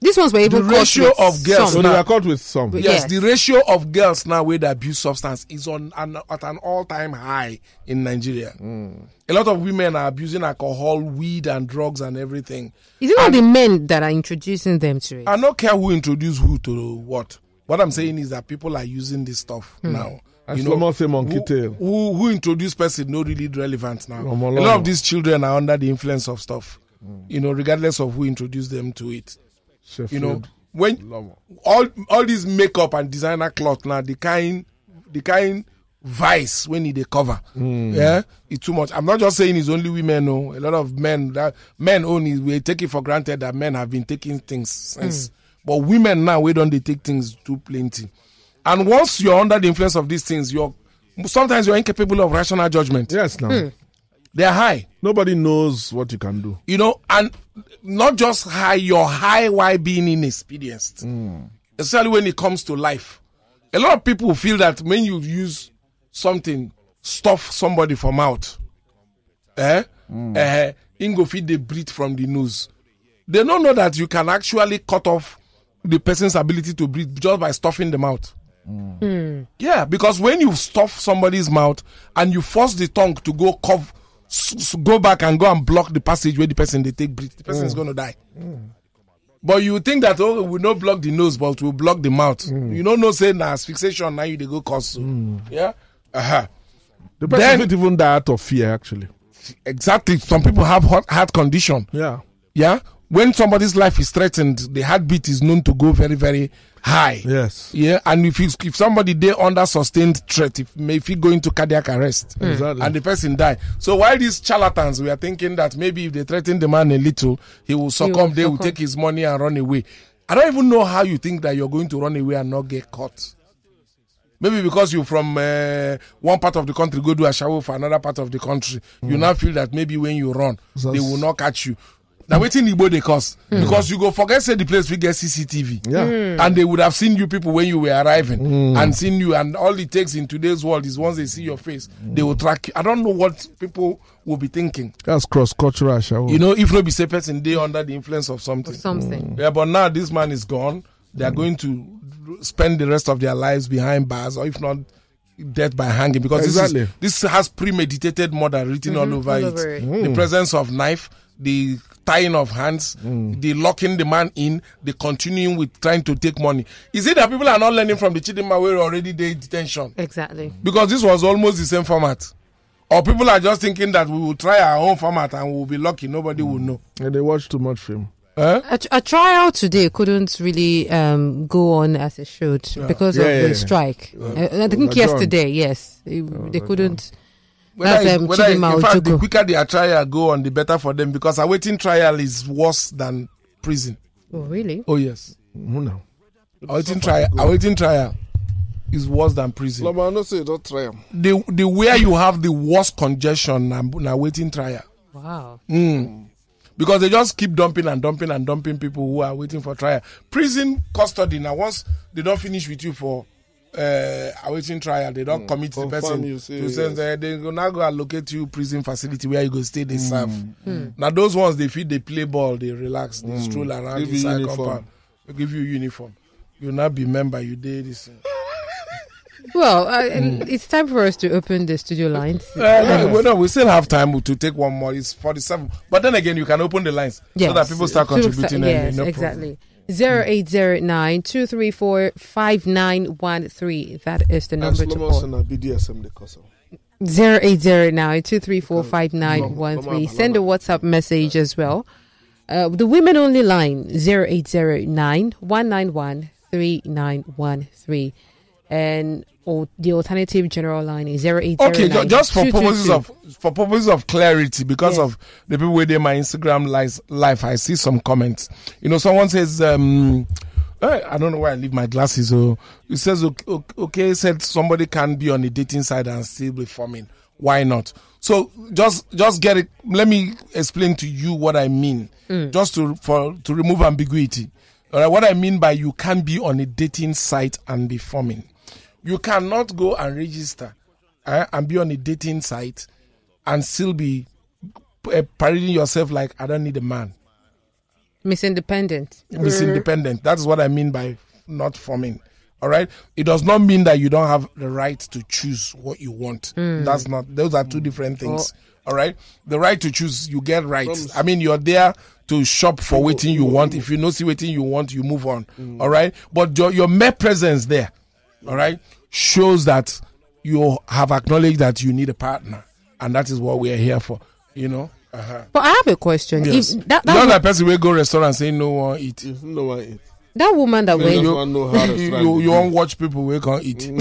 These ones were even The caught ratio with of girls so they now- were caught with some. Yes, Yes. the ratio of girls now with abuse substance is on an, at an all-time high in Nigeria. Mm. A lot of women are abusing alcohol, weed, and drugs and everything. Is it not the men that are introducing them to it? I don't care who introduced who to what. What I'm saying is that people are using this stuff hmm. now. Say monkey who. Who, who introduced person no really relevant now. Lomo A lot of these children are under the influence of stuff. You know, regardless of who introduced them to it. Sheffield. You know, when Lomo. all all these makeup and designer cloth now the kind the kind vice when they cover yeah it's too much i'm not just saying it's only women no a lot of men that men only we take it for granted that men have been taking things since but women now we don't they take things too plenty and once you're under the influence of these things you're sometimes you're incapable of rational judgment Yes, now. they're high Nobody knows what you can do. you know, and not just high, you're high while being inexperienced. Especially when it comes to life. A lot of people feel that when you use something, stuff somebody for mouth, eh? eh Ingo feed they breathe from the nose. They don't know that you can actually cut off the person's ability to breathe just by stuffing the mouth. Yeah, because when you stuff somebody's mouth and you force the tongue to go s- go back and go and block the passage where the person they take breathe, the person is mm. going to die. But you think that oh we not block the nose, but we block the mouth. Mm. You don't know say na asphyxiation now you they go cause. so. Mm. Yeah, uh-huh. The person Then- even die out of fear, actually. exactly. Some people have heart, heart condition. Yeah. Yeah, when somebody's life is threatened, the heartbeat is known to go very very high. Yes. Yeah, and if it's, if somebody they under sustained threat, if may if he go into cardiac arrest, Exactly. and the person die. So while these charlatans, we are thinking that maybe if they threaten the man a little, he will succumb. they will succumb. take his money and run away. I don't even know how you think that you're going to run away and not get caught. Maybe because you from uh, one part of the country go do a shower for another part of the country, you now feel that maybe when you run, So they will not catch you. Now waiting Igbo they cause hmm. because you go forget say the place we get CCTV Yeah. Hmm. and they would have seen you people when you were arriving hmm. and seen you and all it takes in today's world is once they see your face they will track you. I don't know what people will be thinking. That's cross cultural, shall you know if no be say person they under the influence of something. Something. yeah but now this man is gone. They are going to spend the rest of their lives behind bars or if not death by hanging because Exactly. this is this has premeditated murder written all mm-hmm. over all it. over it. the presence of knife the tying of hands the locking the man in the continuing with trying to take money is it that people are not learning from the chidinma where already they in detention Exactly. because this was almost the same format Or people are just thinking that we will try our own format and we'll be lucky. Nobody will know. And they watch too much film. Eh? A, a trial today couldn't really um, go on as it should because Yeah, of yeah, the yeah. strike. Uh, I think yesterday, yes, they, they couldn't. That's, Whether, it- um, whether it- in fact, the Ojukwu. quicker their trial go on, the better for them because awaiting trial is worse than prison. Oh, really? Oh yes, Who now? awaiting trial, awaiting trial is worse than prison. Lama, I know say don't try 'em. The the where you have the worst congestion and na waiting trial. Wow. because they just keep dumping and dumping and dumping people who are waiting for trial. Prison custody now once they don't finish with you for uh, awaiting trial, they don't mm. commit Confirm the person you say, to send yes. they go now go allocate you prison facility where you go stay they mm. serve. Mm. Now those ones they feed, they play ball, they relax, they hmm. stroll around give inside the compound. They give you uniform. You now be member, you did this. Well, uh, hmm. it's time for us to open the studio lines. Uh, well, no, we still have time to take one more. It's 47. But then again, you can open the lines yes. so that people start contributing. Yes, no exactly. Problem. 0809 234 5913. That is the number to call. Uh, BDSM, 0809 234 5913. Send a WhatsApp message as well. Uh, the women only line 0809 191 3913 and or the alternative general line is zero eight zero Okay, ju- nine just for purposes of for purposes of clarity, because Yes. of the people within my Instagram live, I see some comments. You know, someone says, um, eh, I don't know why I leave my glasses. Oh, it says, okay, okay, said somebody can be on the dating side and still be forming. Why not? So just just get it. Let me explain to you what I mean, just to for to remove ambiguity. All right, what I mean by you can be on a dating site and be forming. You cannot go and register eh, and be on a dating site and still be uh, parading yourself like I don't need a man. Miss Independent. Miss Independent. That's what I mean by not forming. All right. It does not mean that you don't have the right to choose what you want. That's not. Those are two different things. All right. The right to choose, you get rights. I mean, you're there to shop for waiting you want. If you know see waiting you want, you move on. All right. But your your mere presence there, all right, shows that you have acknowledged that you need a partner, and that is what we are here for. You know. Uh-huh. But I have a question. Yes. If that, Not that, that person will go restaurant saying no one eat. If no one eat. that woman that They went just want to know how <laughs> you, you, you do. won't watch people we can't eat. <laughs>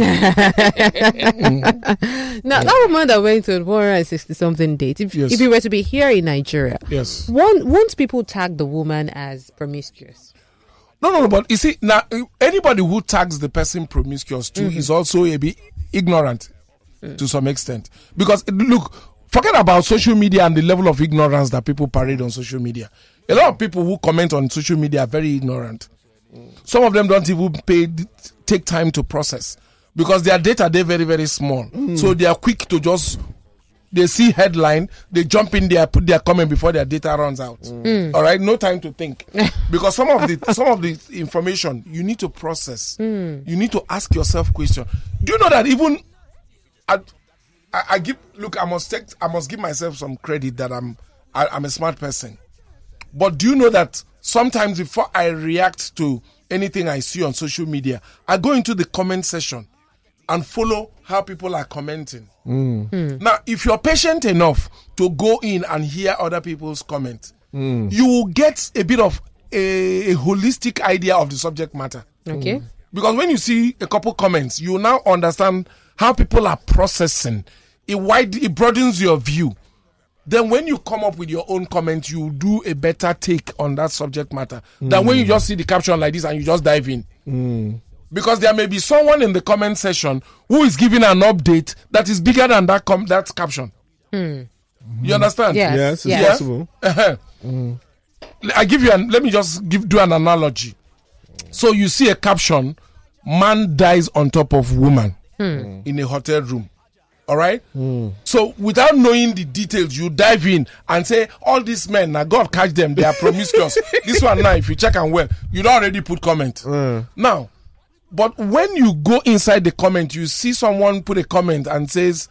Now, that woman that went to a 160 something date, if, Yes. if you were to be here in Nigeria, Yes. one, won't people tag the woman as promiscuous? No, no, no. But you see, now anybody who tags the person promiscuous too mm-hmm. is also a bit ignorant to some extent. Because look, forget about social media and the level of ignorance that people parade on social media. A lot of people who comment on social media are very ignorant. Mm. Some of them don't even pay take time to process because their data they're very very small. Mm. So they are quick to just they see headline, they jump in there, put their comment before their data runs out. Mm. All right, no time to think <laughs> because some of the some of the information you need to process. Hmm. You need to ask yourself question. Do you know that even I, I, I give look, I must take I must give myself some credit that I'm I, I'm a smart person. But do you know that sometimes before I react to anything I see on social media, I go into the comment section and follow how people are commenting. Hmm. Hmm. Now, if you're patient enough to go in and hear other people's comments, hmm. you will get a bit of a, a holistic idea of the subject matter. Okay. Because when you see a couple comments, you now understand how people are processing. It wide it broadens your view. Then when you come up with your own comment, you do a better take on that subject matter than when you just see the caption like this and you just dive in. Because there may be someone in the comment section who is giving an update that is bigger than that com- that caption. Hmm. You understand? Yes. Yes, it's yes. possible. Uh-huh. Hmm. I give you an let me just give do an analogy. So you see a caption, man dies on top of woman hmm. in a hotel room. All right. So without knowing the details, you dive in and say all these men now God catch them. They are promiscuous. <laughs> this one now, if you check and well, you don't already put comment. Now, but when you go inside the comment, you see someone put a comment and says,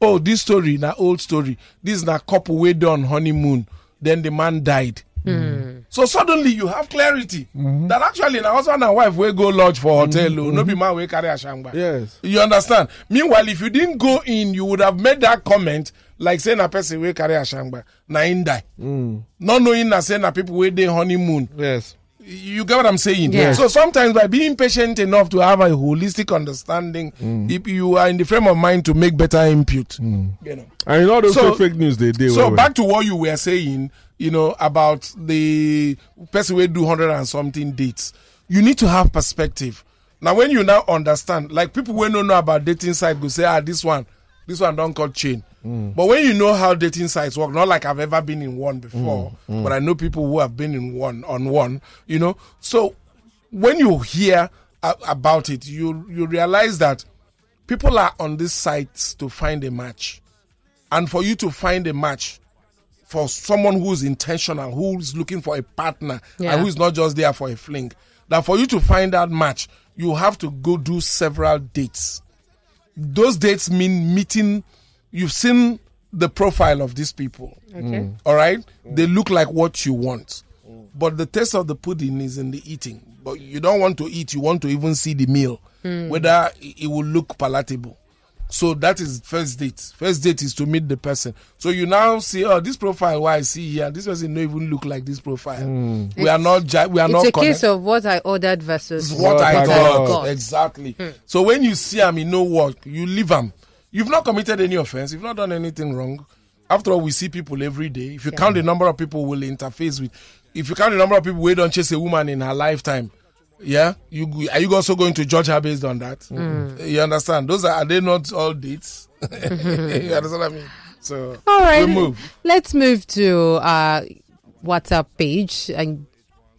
"Oh, this story na old story. This is na couple way done honeymoon. Then the man died." Hmm. So suddenly you have clarity mm-hmm. that actually na husband and wife wey go lodge for hotel o mm-hmm. no be man wey carry ashangba. Yes. You understand? Meanwhile, if you didn't go in, you would have made that comment like say na person wey carry ashangba na him die. Mm. Not knowing that say na people wey dey honeymoon. Yes. You get what I'm saying? Yeah. So sometimes by being patient enough to have a holistic understanding, mm. if you are in the frame of mind to make better input, mm. you know. And know those So- fake news they do. So eh? back to what you were saying, you know, about the person will do hundred and something dates. You need to have perspective. Now, when you now understand, like people when don't know about dating site go say, ah, this one, this one don't call chain. But when you know how dating sites work, not like I've ever been in one before, mm, mm. but I know people who have been in one on one, you know. So when you hear a- about it, you you realize that people are on these sites to find a match and for you to find a match for someone who's intentional, who's looking for a partner, Yeah. and who's not just there for a fling, that for you to find that match, you have to go do several dates. Those dates mean meeting. You've seen the profile of these people. Okay. Mm. All right, they look like what you want, mm. but the taste of the pudding is in the eating. But you don't want to eat; you want to even see the meal, mm. whether it will look palatable. So that is first date. First date is to meet the person. So you now see, oh, this profile. Why I see here, this person don't even look like this profile. We are not. Gi- we are It's not. a connect- case of what I ordered versus what, What I I got. got. Exactly. Hmm. So when you see him, you know what you leave him. You've not committed any offense. You've not done anything wrong. After all, we see people every day. If you count the number of people we'll interface with, if you count the number of people who don't chase a woman in her lifetime, yeah, you are you also going to judge her based on that? Mm. Mm. You understand? Those are, are they not all dates? <laughs> you understand what I mean? So All right. we move. Let's move to our WhatsApp page and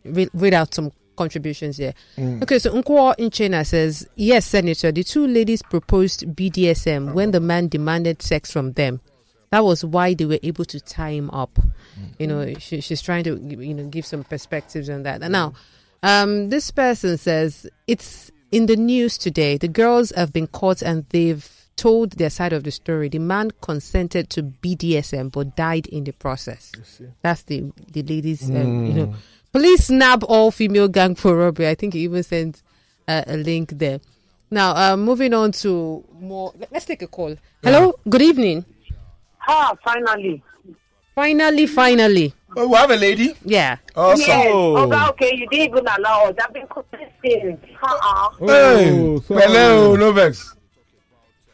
read out some contributions here. Okay, so Nkwo Inchena says, Yes, Senator, the two ladies proposed BDSM when the man demanded sex from them. That was why they were able to tie him up. You know, she, she's trying to you know give some perspectives on that. And now, um, this person says it's in the news today. The girls have been caught and they've told their side of the story. The man consented to BDSM but died in the process. That's the the ladies. Um, you know, police nab all female gang for robbery. I think he even sent uh, a link there. Now, uh, moving on to more. let- Let's take a call. Hello. Good evening. Ah, finally. Finally, finally. Oh, we have a lady. Yeah. Awesome. Yes. Oh. Okay, okay, you didn't even allow us. I've been consistent. Uh-uh. Hey, Oh, sorry. hello, no vex.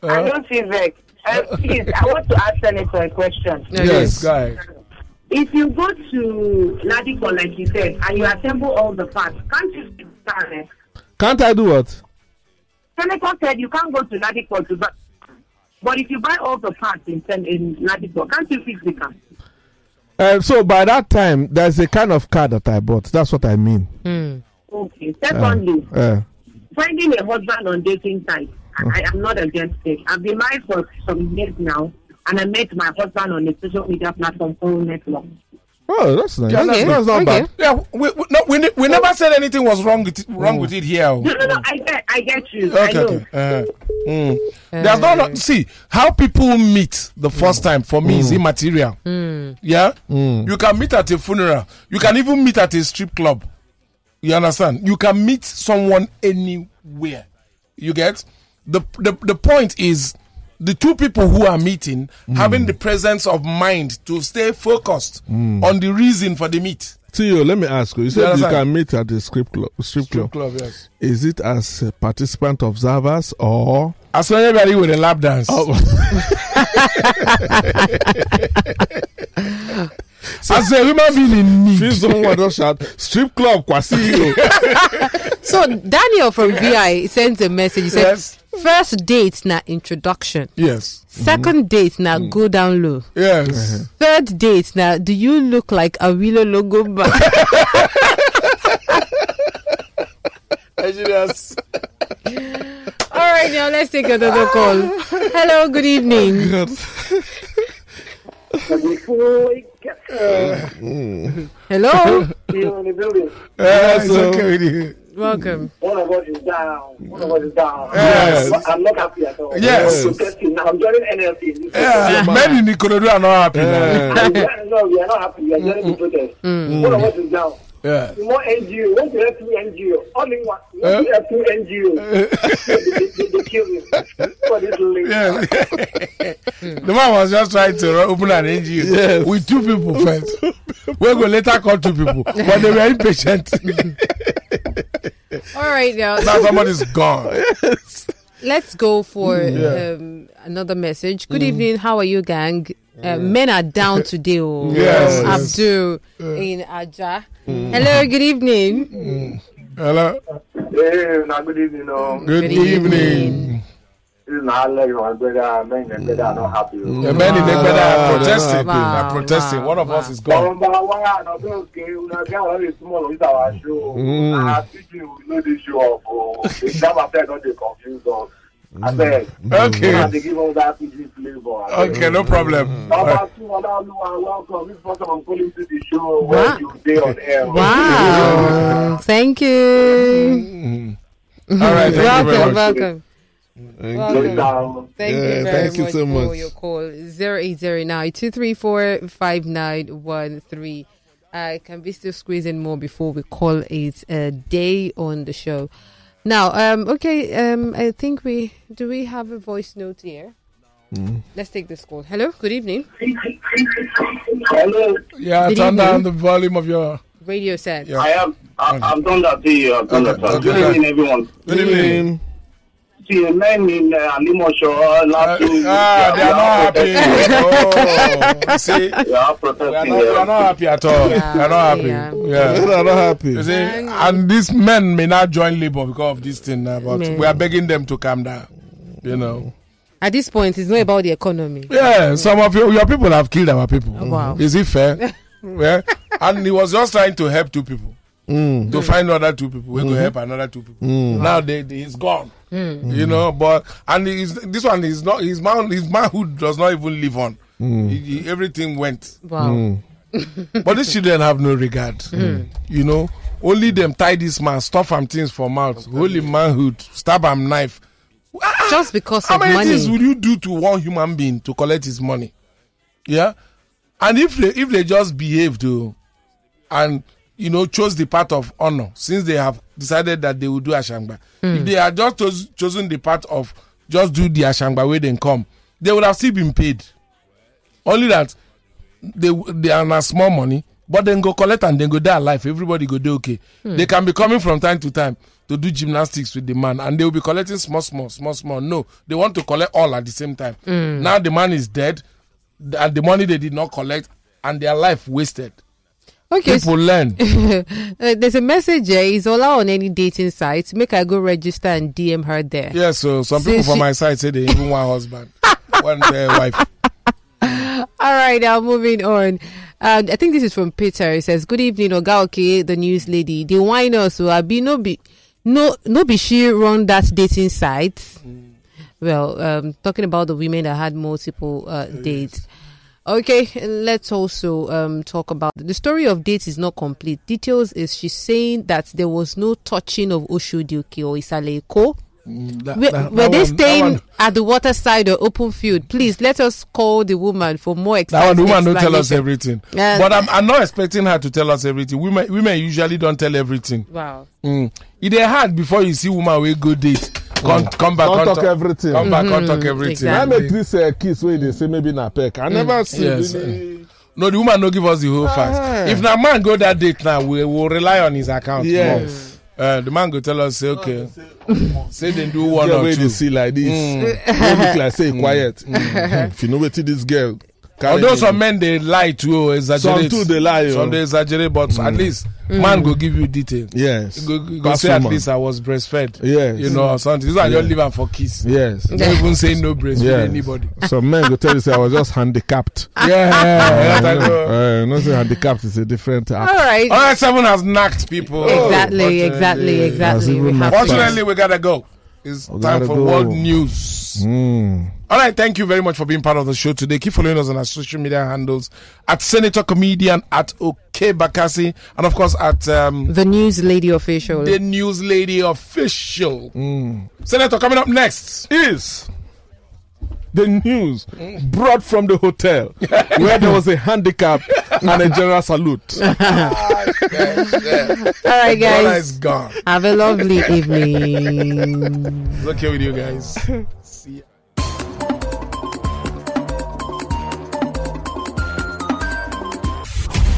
I Uh, don't feel vex. Uh, please, I want to ask Senator a question. yes, guy. If you go to Ladipo, like you said, and you assemble all the parts, can't you parents? Can't I do what? Senator said you can't go to Ladipo to buy. But if you buy all the parts in, in Ladipo, can't you fix the car? Uh, so by that time, there's a kind of car that I bought. That's what I mean. Hmm. Okay. Secondly, Uh, finding a husband on dating sites, I am not against it. I've been married for some years now, and I met my husband on a social media platform called Network. oh, that's nice. Yeah, that's, okay, that's not okay. bad. Yeah, we, we, no, we, we never said anything was wrong with it, wrong with oh. it here. oh. No, no, no. I get, I get you. I Okay, know. okay. Uh, mm. Uh. There's no, no, see how people meet the first mm. time for me is mm. immaterial. Mm. Yeah, you can meet at a funeral. You can even meet at a strip club. You understand? You can meet someone anywhere. You get the the the point is the two people who are meeting hmm. having the presence of mind to stay focused hmm. on the reason for the meet. Theo, let me ask you. You said you understand? can meet at the strip club. Strip club. Strip club, yes. Is it as participant observers or? As anybody with a lap dance. Oh. So, <laughs> As a human being in need. Feel someone just shout strip club Kwasi. <laughs> So Daniel from VI sends a message. He said, Yes. First date na introduction. Yes. Second mm-hmm. date na mm. go down low. Yes. Uh-huh. Third date now, do you look like a Wilo logo bag? Yes. <laughs> All right, now let's take another call. Hello, good evening. Oh, <laughs> Hello, Yes. Okay with you. welcome. One of us is down. One of us is down. Yes. But I'm not happy at all. Yes. I'm now. I'm joining NLC. Yeah. Men in Ikorodu are not happy now. And no, we are not happy. We are joining the mm. protest. Mm. One of us is down. Yeah. You want NGO, want to help you NGO. All in one, you want to help you NGO. they, they, they kill me for this lady. Yeah. the man was just trying to open an NGO Yes. with two people first. we go later call two people, but they were impatient. All right, now now somebody's gone. let's go for Mm, Yeah. um, another message. Good evening. How are you, gang? Uh, men are down <laughs> today. Oh. Yes, From yes. Abdul in Aja. Hello. Good evening. Hello. Hey, now good evening. Um, Good, Good evening. evening. this is not like my brother, man, and brother are not happy. The men in Egbeda are protesting. Wow, They're protesting. wow, One of wow. us is gone. Number one, I don't okay. We are going to small with our show. I think you know this show. The exam after not they confuse us. I said, Okay. give us that PG flavor. Okay, no problem. Mm. Number uh, two, Olaoluwa, welcome. This person I'm calling to the show Wow. you stay on air. <laughs> Wow. <laughs> Thank you. All right. Thank you welcome. very much. Welcome. Close Welcome. down. Thank Yeah, you very thank you much so for your call. 0809 234 5913. Uh, can be still squeezing more before we call it a day on the show? Now, um, okay, um, I think we do we have a voice note here? Let's take this call. Hello, good evening. Hello. Yeah, Good turn evening. down the volume of your. Radio set. Yeah. I am. I, I've done that to you. I've done Okay, that. sir. okay, Good evening, everyone. Good evening. See, men in uh, Alimosho last Uh, week. ah, they are not happy. Oh, <laughs> see, They are we are protesting. not, we are not happy at all. We Yeah, are not happy. yeah. Yeah. They are not happy. You see, and these men may not join labor because of this thing now, but Men. we are begging them to calm down. You know. At this point, it's not about the economy. Yeah, some of your, your people have killed our people. Wow. Is it fair? <laughs> yeah. And he was just trying to help two people. To find other two people. We go help another two people. Now they, they, he's gone. Hmm. You know, but and he's, this one is not his man his manhood does not even live on. Hmm. He- he- everything went. Wow. Hmm. <laughs> But these children have no regard. You know, only them tie this man, stuff him things for mouth, oh, holy manhood, stab him knife. Ah! Just because How of many money. things would you do to one human being to collect his money? Yeah, and if they if they just behave to, and you know chose the path of honor since they have decided that they will do ashangba. If hmm. they had just chose, chosen the path of just do the ashangba where they come, they would have still been paid. Only that they they are na small money, but then go collect and then go there alive. Everybody go do okay. Hmm. They can be coming from time to time to do gymnastics with the man, and they will be collecting small, small, small, small. No, they want to collect all at the same time. Hmm. Now the man is dead, and the money they did not collect, and their life wasted. Okay, People learn. <laughs> Uh, there's a message here. Is Ola on any dating site? Make I go register and DM her there. yeah, so some See, people from my side say they even want husband, <laughs> one their wife. All right, now moving on. Um, I think this is from Peter. He says, "Good evening, Ogaoke, the news lady. The wine also abi no be no no be she run that dating site. Well, um, talking about the women that had multiple uh, dates. Okay, let's also um, talk about the story of dates is not complete. Details is she's saying that there was no touching of Oshudioke or Isaleko. That- Were, that- were that they one- staying at the waterside or open field? Please let us call the woman for more That one, the woman don't tell us everything. Yeah. But I'm, I'm not expecting her to tell us everything. Women, women usually don't tell everything. Wow. Mm. It dey hard before you see woman wey go date. Come, come back, Don't come talk everything. Come back, come talk everything. I exactly. make this uh, kiss where they say maybe na peck. I never see Yes. really. No, the woman no give us the whole Ah. facts. If na man go that date now, we will rely on his account. Yes. Uh, the man go tell us say okay, <laughs> say they do one Girl or wey two. dey see like this. Mm. Wey look like say e quiet. If you know wetin this girl. Carry Although dey some men they lie to oh, exaggerate. Some too dey lie, Some oh. they exaggerate, but at least man go give you detail. Yes. Go, go, go say at least I was breastfed. Yes. You know, or something. This one Yeah. just leave am for kiss. Yes. Don't even say no breastfeed Yes. anybody. Some men go tell you say I was just handicapped. <laughs> Yeah, yeah, that know. Uh, <laughs> no say handicapped is a different act. All right. All right, seven has knocked people. exactly, exactly, Fortunately. exactly. We have Fortunately, we gotta go. It's We time for go. world news. Mm. All right, thank you very much for being part of the show today. Keep following us on our social media handles at Senator Comedian, at Okey Bakassi, and of course at um, the news lady official. the News Lady Official. Mm. Senator, coming up next. Is the news brought from the hotel where there was a handicap and a general salute. <laughs> Ah, All right, Dollar guys. is gone. Have a lovely evening. It's okay with you guys. <laughs>